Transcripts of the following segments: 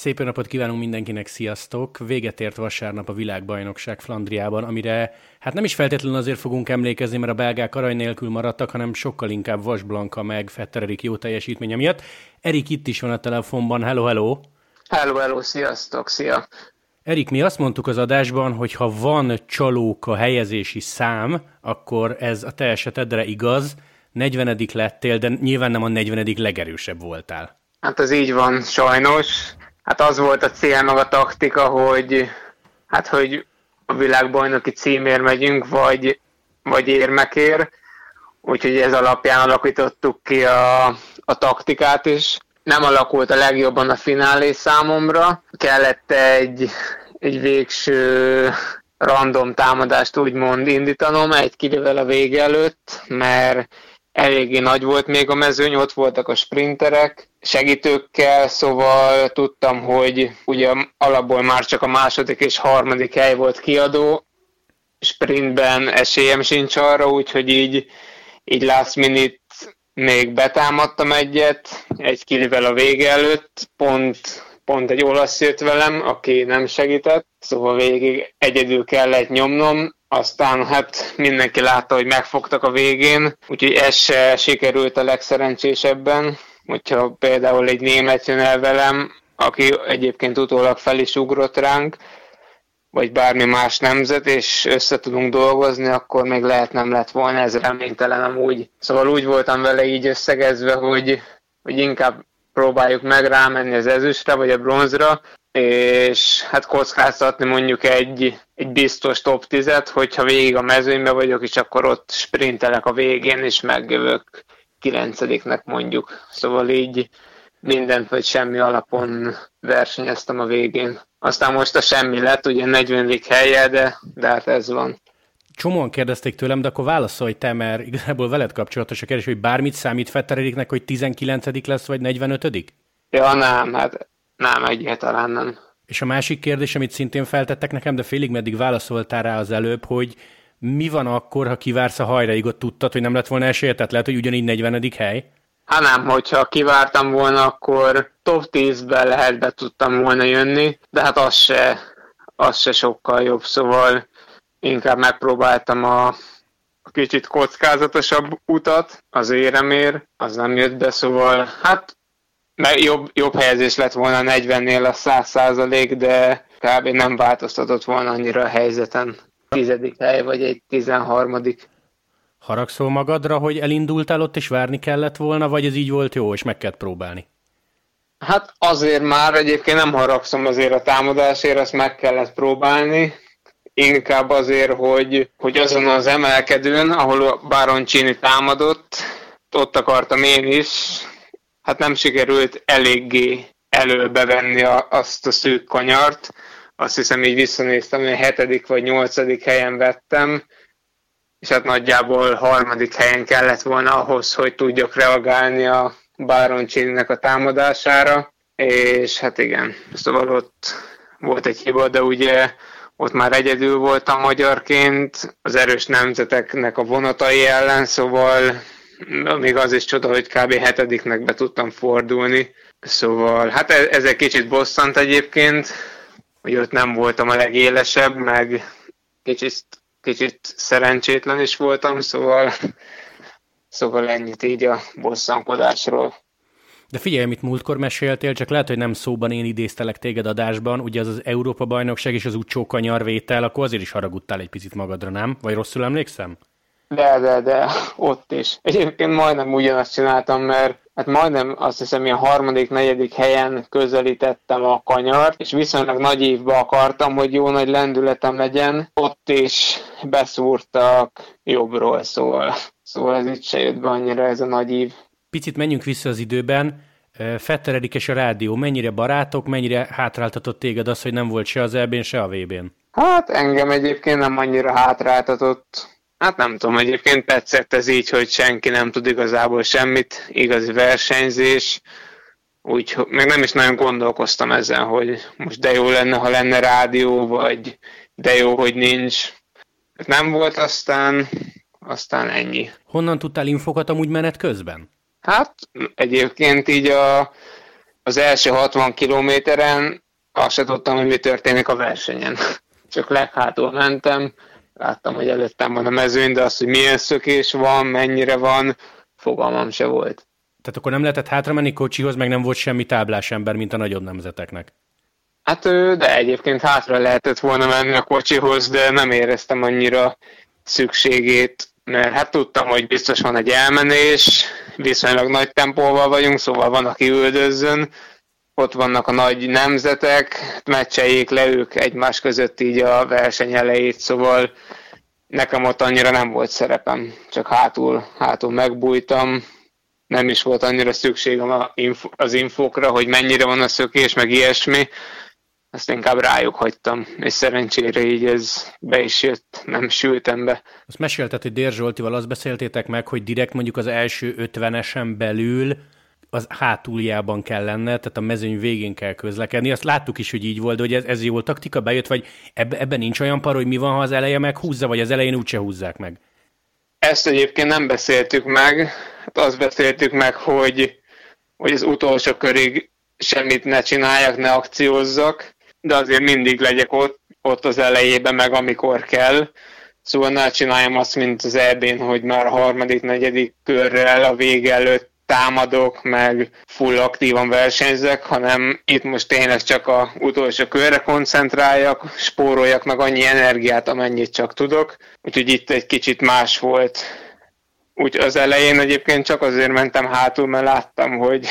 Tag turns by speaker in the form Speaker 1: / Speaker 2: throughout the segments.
Speaker 1: Szép napot kívánunk mindenkinek, sziasztok! Véget ért vasárnap a világbajnokság Flandriában, amire hát nem is feltétlenül azért fogunk emlékezni, mert a belgák arany nélkül maradtak, hanem sokkal inkább Vas Blanka meg Fetter Erik jó teljesítménye miatt. Erik itt is van a telefonban, hello, hello!
Speaker 2: Hello, hello, sziasztok, szia!
Speaker 1: Erik, mi azt mondtuk az adásban, hogy ha van csalóka helyezési szám, akkor ez a te esetedre igaz, 40 lettél, de nyilván nem a 40 legerősebb voltál.
Speaker 2: Hát ez így van, sajnos hát az volt a cél, meg a taktika, hogy hát, hogy a világbajnoki címér megyünk, vagy, vagy érmekért. Úgyhogy ez alapján alakítottuk ki a, a taktikát is. Nem alakult a legjobban a finálé számomra. Kellett egy, egy végső random támadást úgymond indítanom egy kilivel a vége előtt, mert eléggé nagy volt még a mezőny, ott voltak a sprinterek, segítőkkel, szóval tudtam, hogy ugye alapból már csak a második és harmadik hely volt kiadó, sprintben esélyem sincs arra, úgyhogy így, így last minute még betámadtam egyet, egy kilivel a vége előtt, pont, pont egy olasz jött velem, aki nem segített, szóval végig egyedül kellett nyomnom, aztán hát mindenki látta, hogy megfogtak a végén, úgyhogy ez se sikerült a legszerencsésebben. Hogyha például egy német jön el velem, aki egyébként utólag fel is ugrott ránk, vagy bármi más nemzet, és össze tudunk dolgozni, akkor még lehet nem lett volna ez reménytelen amúgy. Szóval úgy voltam vele így összegezve, hogy, hogy inkább próbáljuk meg rámenni az ezüstre, vagy a bronzra, és hát kockáztatni mondjuk egy, egy biztos top 10-et, hogyha végig a mezőnyben vagyok, és akkor ott sprintelek a végén, és megjövök kilencediknek mondjuk. Szóval így mindent vagy semmi alapon versenyeztem a végén. Aztán most a semmi lett, ugye 40. helye, de, de hát ez van.
Speaker 1: Csomóan kérdezték tőlem, de akkor válaszolj te, mert igazából veled kapcsolatos a kérdés, hogy bármit számít Fettereriknek, hogy 19. lesz, vagy 45.
Speaker 2: Ja, nem, hát nem, egyáltalán nem.
Speaker 1: És a másik kérdés, amit szintén feltettek nekem, de félig meddig válaszoltál rá az előbb, hogy mi van akkor, ha kivársz a hajraig, ott tudtad, hogy nem lett volna esélye, tehát lehet, hogy ugyanígy 40. hely?
Speaker 2: Hát nem, hogyha kivártam volna, akkor top 10-ben lehet be tudtam volna jönni, de hát az se, az se sokkal jobb, szóval inkább megpróbáltam a, kicsit kockázatosabb utat az éremér, az nem jött be, szóval hát mert jobb, jobb helyezés lett volna a 40-nél a 100 százalék, de kb. nem változtatott volna annyira a helyzeten. Tizedik hely, vagy egy tizenharmadik.
Speaker 1: Haragszol magadra, hogy elindultál ott, és várni kellett volna, vagy ez így volt jó, és meg kellett próbálni?
Speaker 2: Hát azért már egyébként nem haragszom azért a támadásért, ezt meg kellett próbálni. Inkább azért, hogy, hogy azon az emelkedőn, ahol a Baroncini támadott, ott akartam én is, hát nem sikerült eléggé előbevenni a, azt a szűk kanyart. Azt hiszem így visszanéztem, hogy hetedik vagy nyolcadik helyen vettem, és hát nagyjából harmadik helyen kellett volna ahhoz, hogy tudjak reagálni a Baron a támadására, és hát igen, szóval ott volt egy hiba, de ugye ott már egyedül voltam magyarként, az erős nemzeteknek a vonatai ellen, szóval még az is csoda, hogy kb. hetediknek be tudtam fordulni. Szóval, hát ez, ez egy kicsit bosszant egyébként, hogy ott nem voltam a legélesebb, meg kicsit, kicsit szerencsétlen is voltam, szóval, szóval ennyit így a bosszankodásról.
Speaker 1: De figyelj, amit múltkor meséltél, csak lehet, hogy nem szóban én idéztelek téged adásban, ugye az az Európa-bajnokság és az úgy kanyarvétel, akkor azért is haragudtál egy picit magadra, nem? Vagy rosszul emlékszem?
Speaker 2: De, de, de, ott is. Egyébként majdnem ugyanazt csináltam, mert hát majdnem azt hiszem, ilyen harmadik, negyedik helyen közelítettem a kanyart, és viszonylag nagy évbe akartam, hogy jó nagy lendületem legyen. Ott is beszúrtak jobbról, szóval, szóval ez itt se jött be annyira ez a nagy ív.
Speaker 1: Picit menjünk vissza az időben. Fetter és a rádió, mennyire barátok, mennyire hátráltatott téged az, hogy nem volt se az eb se a VB-n?
Speaker 2: Hát engem egyébként nem annyira hátráltatott Hát nem tudom, egyébként tetszett ez így, hogy senki nem tud igazából semmit, igazi versenyzés, úgyhogy még nem is nagyon gondolkoztam ezen, hogy most de jó lenne, ha lenne rádió, vagy de jó, hogy nincs. Nem volt aztán, aztán ennyi.
Speaker 1: Honnan tudtál infokat amúgy menet közben?
Speaker 2: Hát egyébként így a az első 60 kilométeren azt se tudtam, hogy mi történik a versenyen. Csak leghátul mentem, láttam, hogy előttem van a mezőny, de az, hogy milyen szökés van, mennyire van, fogalmam se volt.
Speaker 1: Tehát akkor nem lehetett hátra menni kocsihoz, meg nem volt semmi táblás ember, mint a nagyobb nemzeteknek.
Speaker 2: Hát de egyébként hátra lehetett volna menni a kocsihoz, de nem éreztem annyira szükségét, mert hát tudtam, hogy biztos van egy elmenés, viszonylag nagy tempóval vagyunk, szóval van, aki üldözzön, ott vannak a nagy nemzetek, meccseljék le ők egymás között így a verseny elejét, szóval nekem ott annyira nem volt szerepem, csak hátul, hátul megbújtam, nem is volt annyira szükségem az infokra, hogy mennyire van a szökés, meg ilyesmi, azt inkább rájuk hagytam, és szerencsére így ez be is jött, nem sültem be.
Speaker 1: Azt mesélted, hogy Dér Zsoltival azt beszéltétek meg, hogy direkt mondjuk az első ötvenesen belül az hátuljában kell lenne, tehát a mezőny végén kell közlekedni. Azt láttuk is, hogy így volt, de hogy ez, ez jó taktika bejött, vagy ebbe, ebben nincs olyan par, hogy mi van, ha az eleje meghúzza, vagy az elején úgyse húzzák meg?
Speaker 2: Ezt egyébként nem beszéltük meg. Hát azt beszéltük meg, hogy, hogy az utolsó körig semmit ne csináljak, ne akciózzak, de azért mindig legyek ott, ott az elejében, meg amikor kell. Szóval ne csináljam azt, mint az eb hogy már a harmadik, negyedik körrel a vége előtt támadok, meg full aktívan versenyzek, hanem itt most tényleg csak a utolsó körre koncentráljak, spóroljak meg annyi energiát, amennyit csak tudok. Úgyhogy itt egy kicsit más volt. Úgy az elején egyébként csak azért mentem hátul, mert láttam, hogy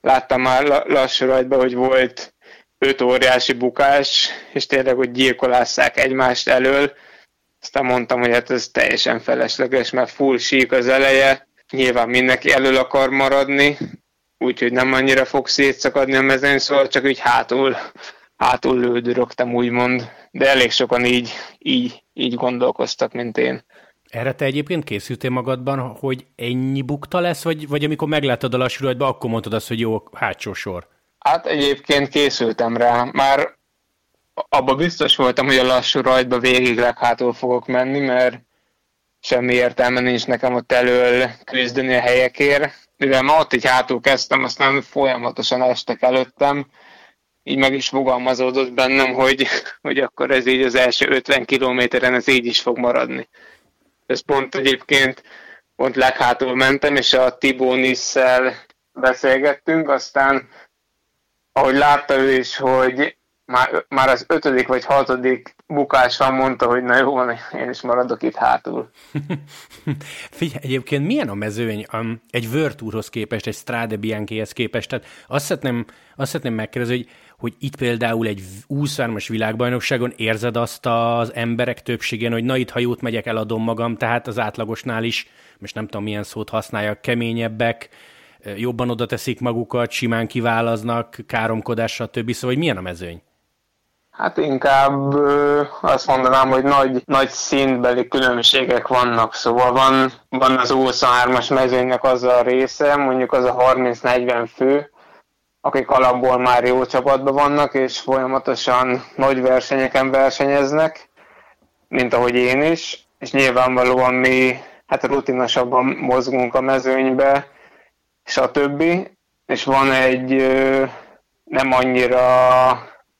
Speaker 2: láttam már lassú rajtban, hogy volt öt óriási bukás, és tényleg, hogy gyilkolásszák egymást elől. Aztán mondtam, hogy hát ez teljesen felesleges, mert full sík az eleje, nyilván mindenki elől akar maradni, úgyhogy nem annyira fog szétszakadni a mezőn, szóval csak úgy hátul, hátul lődörögtem, úgymond. De elég sokan így, így, így gondolkoztak, mint én.
Speaker 1: Erre te egyébként készültél magadban, hogy ennyi bukta lesz, vagy, vagy amikor megláttad a lassú rajtba, akkor mondtad azt, hogy jó, hátsó sor?
Speaker 2: Hát egyébként készültem rá. Már abban biztos voltam, hogy a lassú rajtba végig leghátul fogok menni, mert semmi értelme nincs nekem ott elől küzdeni a helyekért. Mivel ma ott így hátul kezdtem, aztán folyamatosan estek előttem, így meg is fogalmazódott bennem, hogy, hogy akkor ez így az első 50 kilométeren ez így is fog maradni. Ez pont egyébként pont leghátul mentem, és a Tibó Nisszel beszélgettünk, aztán ahogy látta ő is, hogy már, már az ötödik vagy hatodik bukással mondta, hogy na jó én is maradok itt hátul.
Speaker 1: Figyelj, egyébként milyen a mezőny um, egy World képest, egy Strade Bianchihez képest? Tehát azt szeretném, azt szeretném megkérdezni, hogy, hogy itt például egy 23-as világbajnokságon érzed azt az emberek többségén, hogy na itt, ha jót megyek, eladom magam, tehát az átlagosnál is, most nem tudom milyen szót használjak, keményebbek, jobban oda teszik magukat, simán kiválasznak, káromkodás, stb. Szóval hogy milyen a mezőny?
Speaker 2: Hát inkább azt mondanám, hogy nagy, nagy szintbeli különbségek vannak, szóval van, van az 23-as mezőnynek az a része, mondjuk az a 30-40 fő, akik alapból már jó csapatban vannak, és folyamatosan nagy versenyeken versenyeznek, mint ahogy én is, és nyilvánvalóan mi hát rutinosabban mozgunk a mezőnybe, stb. És van egy nem annyira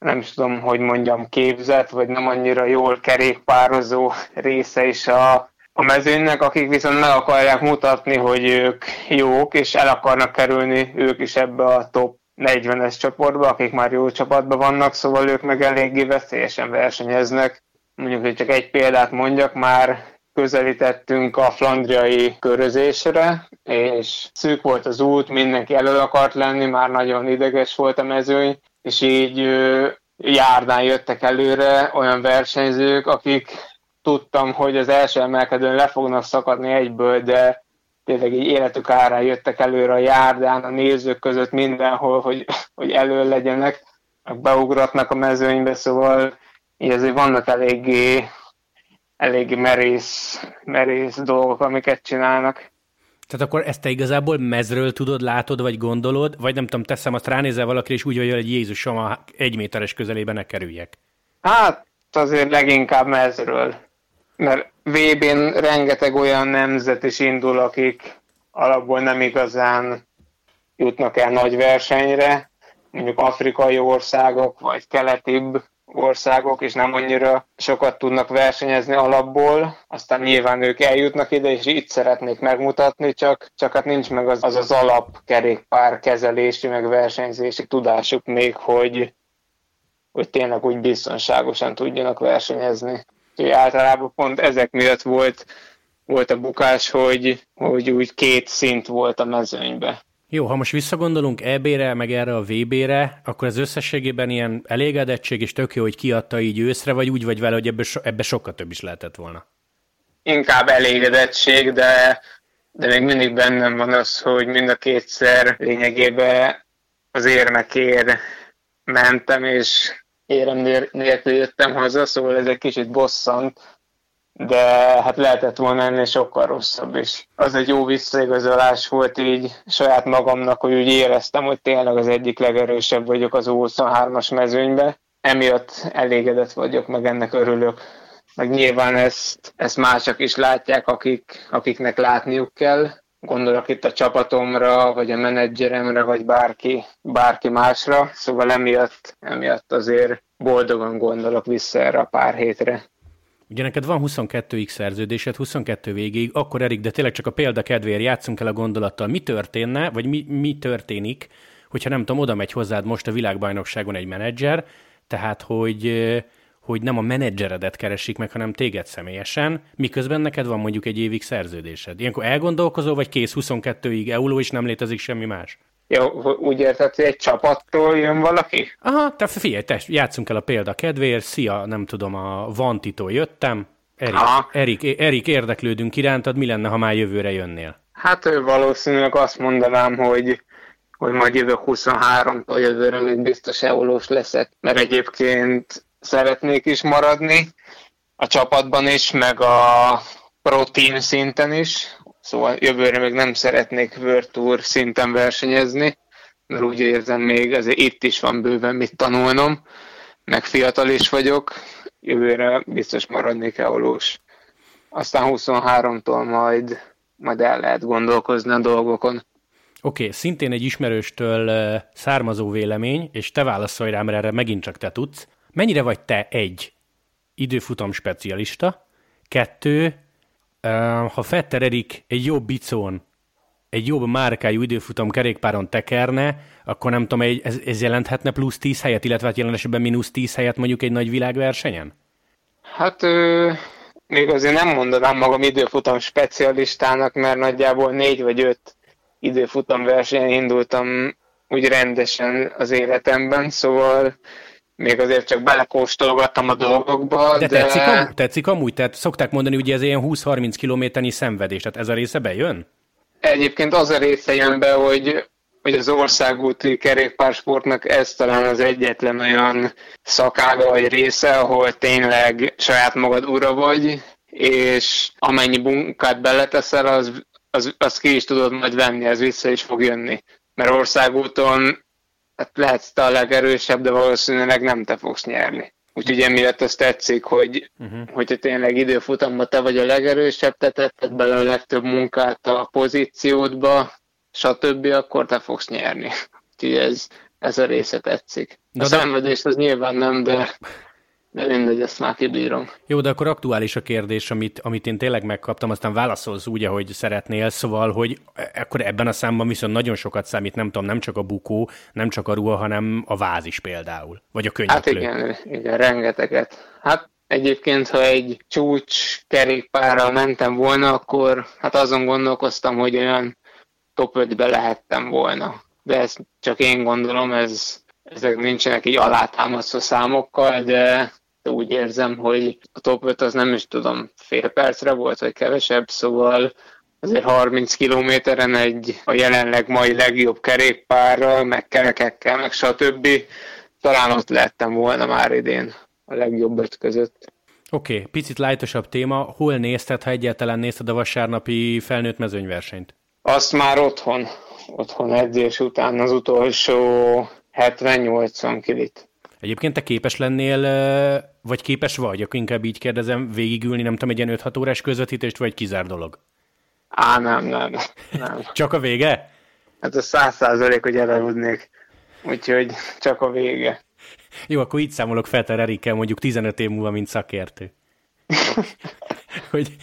Speaker 2: nem is tudom, hogy mondjam, képzett, vagy nem annyira jól kerékpározó része is a, a mezőnynek, akik viszont meg akarják mutatni, hogy ők jók, és el akarnak kerülni ők is ebbe a top 40-es csoportba, akik már jó csapatban vannak, szóval ők meg eléggé veszélyesen versenyeznek. Mondjuk, hogy csak egy példát mondjak, már közelítettünk a flandriai körözésre, és szűk volt az út, mindenki elő akart lenni, már nagyon ideges volt a mezőny, és így járdán jöttek előre olyan versenyzők, akik tudtam, hogy az első emelkedőn le fognak szakadni egyből, de tényleg így életük árán jöttek előre a járdán, a nézők között mindenhol, hogy, hogy elő legyenek, beugratnak a mezőnybe, szóval így azért vannak eléggé, eléggé merész, merész dolgok, amiket csinálnak.
Speaker 1: Tehát akkor ezt te igazából mezről tudod, látod, vagy gondolod, vagy nem tudom, teszem, azt ránézel valakire, és úgy vagy, hogy Jézusom a egy méteres közelében ne kerüljek.
Speaker 2: Hát azért leginkább mezről. Mert VB-n rengeteg olyan nemzet is indul, akik alapból nem igazán jutnak el nagy versenyre, mondjuk afrikai országok, vagy keletibb országok, és nem annyira sokat tudnak versenyezni alapból, aztán nyilván ők eljutnak ide, és itt szeretnék megmutatni, csak, csak hát nincs meg az az, az alap kerékpár kezelési, meg versenyzési tudásuk még, hogy, hogy tényleg úgy biztonságosan tudjanak versenyezni. Úgyhogy általában pont ezek miatt volt, volt a bukás, hogy, hogy úgy két szint volt a mezőnybe.
Speaker 1: Jó, ha most visszagondolunk EB-re, meg erre a VB-re, akkor az összességében ilyen elégedettség, és tök jó, hogy kiadta így őszre, vagy úgy vagy vele, hogy ebbe, so, ebbe sokkal több is lehetett volna?
Speaker 2: Inkább elégedettség, de, de még mindig bennem van az, hogy mind a kétszer lényegében az érmekért mentem, és érem nélkül jöttem haza, szóval ez egy kicsit bosszant, de hát lehetett volna ennél sokkal rosszabb is. Az egy jó visszaigazolás volt így saját magamnak, hogy úgy éreztem, hogy tényleg az egyik legerősebb vagyok az 23-as mezőnybe. Emiatt elégedett vagyok, meg ennek örülök. Meg nyilván ezt, ezt mások is látják, akik, akiknek látniuk kell. Gondolok itt a csapatomra, vagy a menedzseremre, vagy bárki, bárki másra. Szóval emiatt, emiatt azért boldogan gondolok vissza erre a pár hétre.
Speaker 1: Ugye neked van 22x szerződésed, 22 végig, akkor Erik, de tényleg csak a példa kedvéért játszunk el a gondolattal, mi történne, vagy mi, mi történik, hogyha nem tudom, oda megy hozzád most a világbajnokságon egy menedzser, tehát hogy, hogy nem a menedzseredet keresik meg, hanem téged személyesen, miközben neked van mondjuk egy évig szerződésed. Ilyenkor elgondolkozol, vagy kész 22-ig euló, és nem létezik semmi más?
Speaker 2: Jó, úgy érted, hogy egy csapattól jön valaki?
Speaker 1: Aha, te figyelj, te, játszunk el a példa kedvéért, szia, nem tudom, a Vantitól jöttem, Erik, Erik, Erik, érdeklődünk irántad, mi lenne, ha már jövőre jönnél?
Speaker 2: Hát valószínűleg azt mondanám, hogy hogy majd jövök 23-tól jövőre még biztos eulós leszek, mert egyébként szeretnék is maradni a csapatban is, meg a pro team szinten is, Szóval jövőre még nem szeretnék World Tour szinten versenyezni, mert úgy érzem még azért itt is van bőven mit tanulnom, meg fiatal is vagyok, jövőre biztos maradnék eolós. Aztán 23-tól majd, majd el lehet gondolkozni a dolgokon. Oké,
Speaker 1: okay, szintén egy ismerőstől származó vélemény, és te válaszolj rám, mert erre megint csak te tudsz. Mennyire vagy te egy időfutam specialista, kettő, ha Fetter Erik egy jobb bicón, egy jobb márkájú időfutam kerékpáron tekerne, akkor nem tudom, ez, ez jelenthetne plusz 10 helyet, illetve hát jelen esetben mínusz 10 helyet mondjuk egy nagy világversenyen?
Speaker 2: Hát ö, még azért nem mondanám magam időfutam specialistának, mert nagyjából négy vagy öt időfutam versenyen indultam úgy rendesen az életemben, szóval még azért csak belekóstolgattam a dolgokba.
Speaker 1: De, de... Tetszik, amúgy, tetszik amúgy? Tehát szokták mondani, hogy ez ilyen 20-30 kilométernyi szenvedés, tehát ez a része bejön?
Speaker 2: Egyébként az a része jön be, hogy, hogy az országúti kerékpársportnak ez talán az egyetlen olyan szakága vagy része, ahol tényleg saját magad ura vagy, és amennyi munkát beleteszel, az, az, az ki is tudod majd venni, ez vissza is fog jönni. Mert országúton hát lehetsz te a legerősebb, de valószínűleg nem te fogsz nyerni. Úgyhogy emiatt azt tetszik, hogy uh-huh. hogyha tényleg időfutamban te vagy a legerősebb, te tetted bele a legtöbb munkát a pozíciódba, stb., akkor te fogsz nyerni. Úgyhogy ez, ez a része tetszik. A de szenvedés az nyilván nem, de de mindegy, ezt már kibírom.
Speaker 1: Jó, de akkor aktuális a kérdés, amit, amit én tényleg megkaptam, aztán válaszolsz úgy, ahogy szeretnél, szóval, hogy akkor ebben a számban viszont nagyon sokat számít, nem tudom, nem csak a bukó, nem csak a ruha, hanem a váz is például, vagy a könyveklő.
Speaker 2: Hát igen, igen, rengeteget. Hát egyébként, ha egy csúcs kerékpárral mentem volna, akkor hát azon gondolkoztam, hogy olyan top 5-be lehettem volna. De ezt csak én gondolom, ez, ezek nincsenek így alátámasztva számokkal, de úgy érzem, hogy a top 5 az nem is tudom, fél percre volt, vagy kevesebb, szóval azért 30 kilométeren egy a jelenleg mai legjobb kerékpárral, meg kerekekkel, meg stb. Talán ott lettem volna már idén a legjobb öt között.
Speaker 1: Oké, okay, picit lájtosabb téma. Hol nézted, ha egyáltalán nézted a vasárnapi felnőtt mezőnyversenyt?
Speaker 2: Azt már otthon. Otthon edzés után az utolsó 70-80 kilit.
Speaker 1: Egyébként te képes lennél, vagy képes vagy, akkor inkább így kérdezem, végigülni, nem tudom, egy ilyen 5-6 órás közvetítést, vagy kizár dolog?
Speaker 2: Á, nem, nem, nem.
Speaker 1: Csak a vége?
Speaker 2: Hát a száz százalék, hogy elaludnék. úgyhogy csak a vége.
Speaker 1: Jó, akkor így számolok Fetter Erikkel mondjuk 15 év múlva, mint szakértő. hogy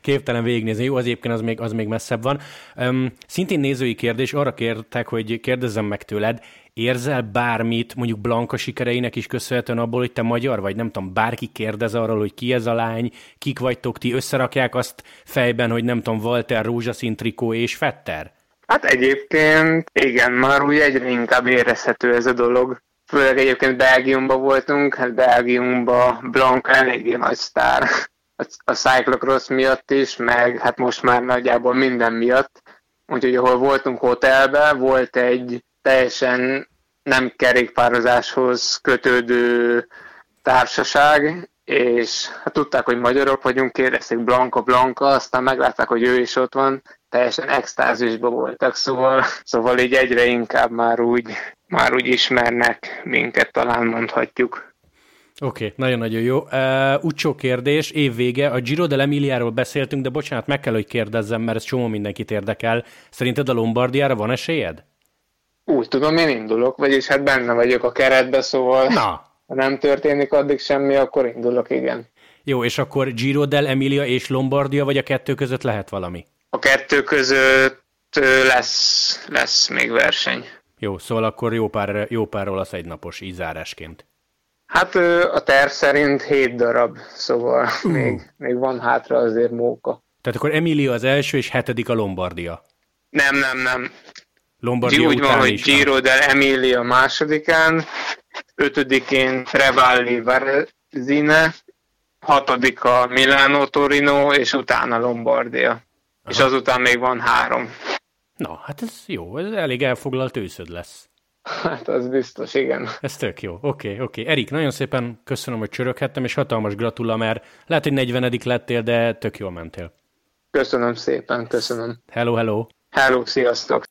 Speaker 1: képtelen végignézni. Jó, az egyébként az még, az még messzebb van. Um, szintén nézői kérdés, arra kértek, hogy kérdezzem meg tőled, érzel bármit, mondjuk Blanka sikereinek is köszönhetően abból, hogy te magyar vagy, nem tudom, bárki kérdez arról, hogy ki ez a lány, kik vagytok ti, összerakják azt fejben, hogy nem tudom, Walter, rózsaszín trikó és Fetter?
Speaker 2: Hát egyébként igen, már úgy egyre inkább érezhető ez a dolog. Főleg egyébként Belgiumban voltunk, hát Belgiumban Blanka eléggé nagy sztár a cyclocross miatt is, meg hát most már nagyjából minden miatt. Úgyhogy ahol voltunk hotelben, volt egy teljesen nem kerékpározáshoz kötődő társaság, és hát tudták, hogy magyarok vagyunk, kérdezték Blanka Blanka, aztán meglátták, hogy ő is ott van, teljesen extázisban voltak, szóval, szóval így egyre inkább már úgy, már úgy ismernek minket, talán mondhatjuk.
Speaker 1: Oké, okay, nagyon-nagyon jó. Uh, Ucsó kérdés, évvége. A Giro de Emiliáról beszéltünk, de bocsánat, meg kell, hogy kérdezzem, mert ez csomó mindenkit érdekel. Szerinted a Lombardiára van esélyed?
Speaker 2: Úgy tudom, én indulok, vagyis hát benne vagyok a keretbe, szóval Na. ha nem történik addig semmi, akkor indulok, igen.
Speaker 1: Jó, és akkor Giro del Emilia és Lombardia, vagy a kettő között lehet valami?
Speaker 2: A kettő között lesz, lesz még verseny.
Speaker 1: Jó, szóval akkor jó pár, jó pár olasz egynapos ízárásként.
Speaker 2: Hát a terv szerint hét darab, szóval uh. még, még van hátra azért móka.
Speaker 1: Tehát akkor Emilia az első, és hetedik a Lombardia.
Speaker 2: Nem, nem, nem. Lombardia úgy van, hogy Giro del Emilia másodikán, ötödikén Trevalli Varezine, hatodik a Milano Torino, és utána Lombardia. Aha. És azután még van három.
Speaker 1: Na, hát ez jó, ez elég elfoglalt őszöd lesz.
Speaker 2: Hát az biztos, igen.
Speaker 1: Ez tök jó. Oké, okay, oké. Okay. Erik, nagyon szépen köszönöm, hogy csöröghettem, és hatalmas gratula, mert lehet, hogy 40 lettél, de tök jól mentél.
Speaker 2: Köszönöm szépen, köszönöm.
Speaker 1: Hello, hello.
Speaker 2: Hello, sziasztok.